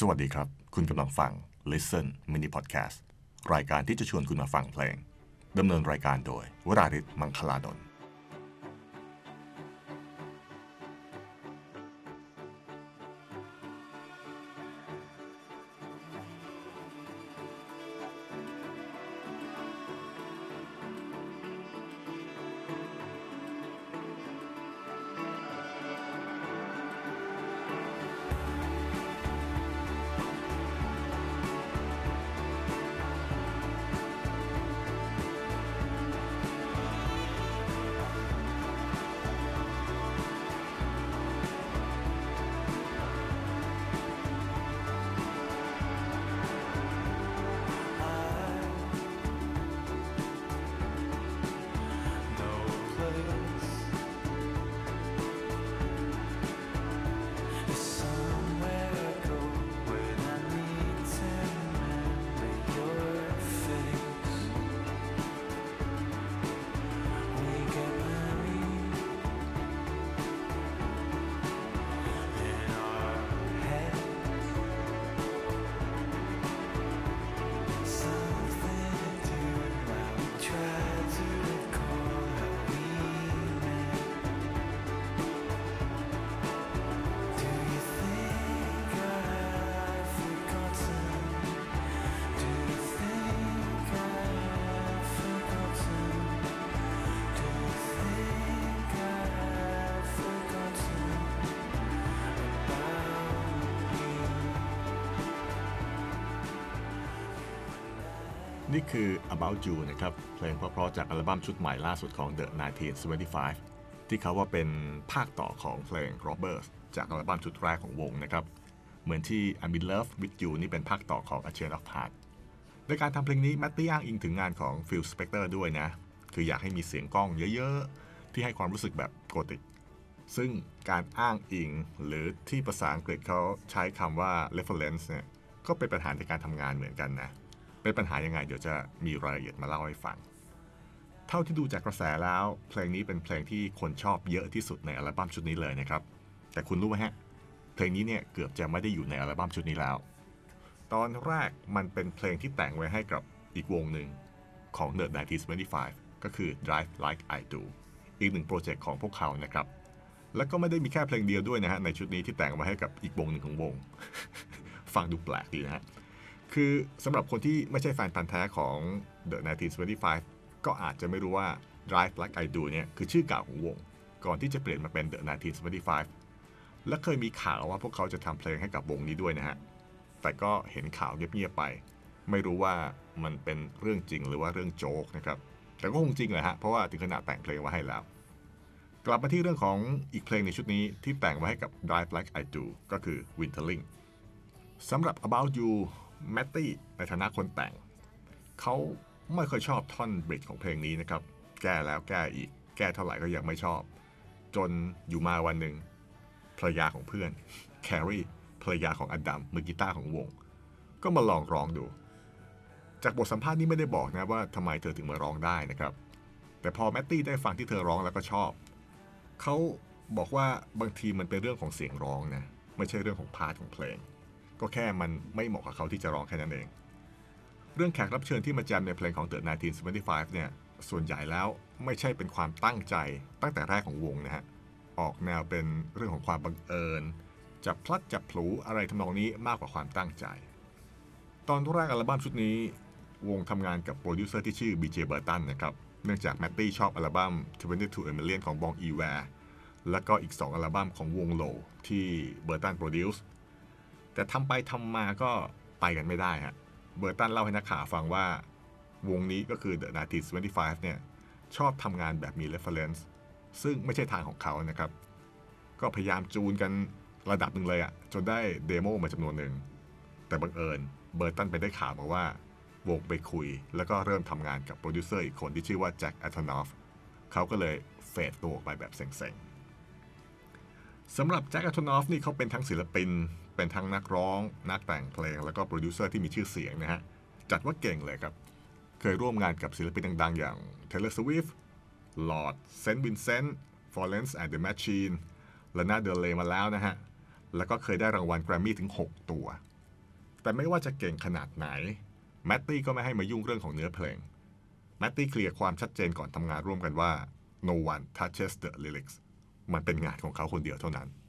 สวัสดีครับ คุณกำลังฟัง Listen Mini Podcast รายการที่จะชวนคุณมาฟังเพลงดำเนินรายการโดยวราริศมังคลาดน นี่คือ About You นะครับ เพลงเพราะๆจากอัลบั้มชุดใหม่ล่าสุดของ The 1975 ที่เขาว่าเป็นภาคต่อของเพลง Robbers จากอัลบั้มชุดแรกของวงนะครับ เหมือนที่ I'm in Love with You นี่เป็นภาคต่อของ A Chain of Heart ในการทำเพลงนี้แมตตี้อ้างอิงถึงงานของ Phil Spector ด้วยนะ คืออยากให้มีเสียงกล้องเยอะๆ ที่ให้ความรู้สึกแบบโกติก ซึ่งการอ้างอิงหรือที่ภาษาอังกฤษเขาใช้คำว่า reference เนี่ย ก็เป็นปัญหาในการทำงานเหมือนกันนะ เป็นปัญหายังไง เดี๋ยวจะมีรายละเอียดมาเล่าให้ฟัง เท่าที่ดูจากกระแสแล้ว เพลงนี้เป็นเพลงที่คนชอบเยอะที่สุดในอัลบั้มชุดนี้เลยนะครับ แต่คุณรู้ไหมฮะ เพลงนี้เนี่ยเกือบจะไม่ได้อยู่ในอัลบั้มชุดนี้แล้ว ตอนแรกมันเป็นเพลงที่แต่งไว้ให้กับอีกวงหนึ่งของ The 1975 ก็คือ Drive Like I Do อีกหนึ่งโปรเจกต์ของพวกเขานะครับ แล้วก็ไม่ได้มีแค่เพลงเดียวด้วยนะฮะในชุดนี้ที่แต่งไว้ให้กับอีกวงหนึ่งของวง ฟังดูแปลกดีนะฮะ คือสำหรับคนที่ไม่ใช่แฟนพันธ์แท้ของ The 1975 ก็อาจจะไม่รู้ว่า Drive Like I Do เนี่ยคือชื่อเก่าของวง ก่อนที่จะเปลี่ยนมาเป็น The 1975 และเคยมีข่าวว่าพวกเขาจะทำเพลงให้กับวงนี้ด้วยนะฮะ แต่ก็เห็นข่าวเงียบๆไป ไม่รู้ว่ามันเป็นเรื่องจริงหรือว่าเรื่องโจ๊กนะครับ แต่ก็คงจริงแหละฮะ เพราะว่าถึงขนาดแต่งเพลงไว้ให้แล้ว กลับมาที่เรื่องของอีกเพลงในชุดนี้ที่แต่งไว้ให้กับ Drive Like I Do ก็คือ Winterling สำหรับ About You แมตตี้ในฐานะคนแต่ง เขาไม่เคยชอบท่อนบริดของเพลงนี้นะครับ แก้แล้วแก้อีก แก้เท่าไหร่ก็ยังไม่ชอบ จนอยู่มาวันหนึ่งภรรยาของเพื่อนแครีภรรยาของอดัมมือกีตาร์ของวง ก็มาลองร้องดู จากบทสัมภาษณ์นี้ไม่ได้บอกนะว่าทำไมเธอถึงมาร้องได้นะครับ แต่พอแมตตี้ได้ฟังที่เธอร้องแล้วก็ชอบ เขาบอกว่าบางทีมันเป็นเรื่องของเสียงร้องนะไม่ใช่เรื่องของ part ของเพลง ก็แค่มันไม่เหมาะกับเขาที่จะร้องแค่นั้นเอง เรื่องแขกรับเชิญที่มาแจมในเพลงของ The 1975 เนี่ย ส่วนใหญ่แล้วไม่ใช่เป็นความตั้งใจตั้งแต่แรกของวงนะฮะ ออกแนวเป็นเรื่องของความบังเอิญ จับพลัดจับผลูอะไรทำนองนี้มากกว่าความตั้งใจ ตอนแรกอัลบั้มชุดนี้ วงทำงานกับโปรดิวเซอร์ที่ชื่อ BJ Burton นะครับ เนื่องจากแมตตี้ชอบอัลบั้ม 22 A Million ของ Bon Iver แล้วก็อีก 2 อัลบั้มของวง Low ที่เบอร์ตัน produce แต่ทำไปทำมาก็ไปกันไม่ได้ฮะเบอร์ตันเล่าให้นักข่าวฟังว่าวงนี้ก็คือ The 1975เนี่ยชอบทำงานแบบมี reference ซึ่งไม่ใช่ทางของเขานะครับ ก็พยายามจูนกันระดับหนึ่งเลยอะจนได้demo มาจำนวนหนึ่ง แต่บังเอิญเบอร์ตันไปได้ข่าวมาว่าวงไปคุย แล้วก็เริ่มทำงานกับโปรดิวเซอร์อีกคนที่ชื่อว่า Jack Antonoff เขาก็เลย fade ตัวออกไปแบบเซ็งๆสำหรับ Jack Antonoff นี่เขาเป็นทั้งศิลปิน เป็นทั้งนักร้อง นักแต่งเพลง แล้วก็โปรดิวเซอร์ที่มีชื่อเสียงนะฮะ จัดว่าเก่งเลยครับ เคยร่วมงานกับศิลปินดังๆ อย่าง Taylor Swift Lorde St. Vincent Florence and the Machine และนาเดลเลมาแล้วนะฮะ แล้วก็เคยได้รางวัลแกรมมี่ถึง 6 ตัว แต่ไม่ว่าจะเก่งขนาดไหนแมตตี้ก็ไม่ให้มายุ่งเรื่องของเนื้อเพลงแมตตี้เคลียร์ความชัดเจนก่อนทำงานร่วมกันว่า no one touches the lyrics มันเป็นงานของเขาคนเดียวเท่านั้น「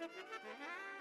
Ha ha ha!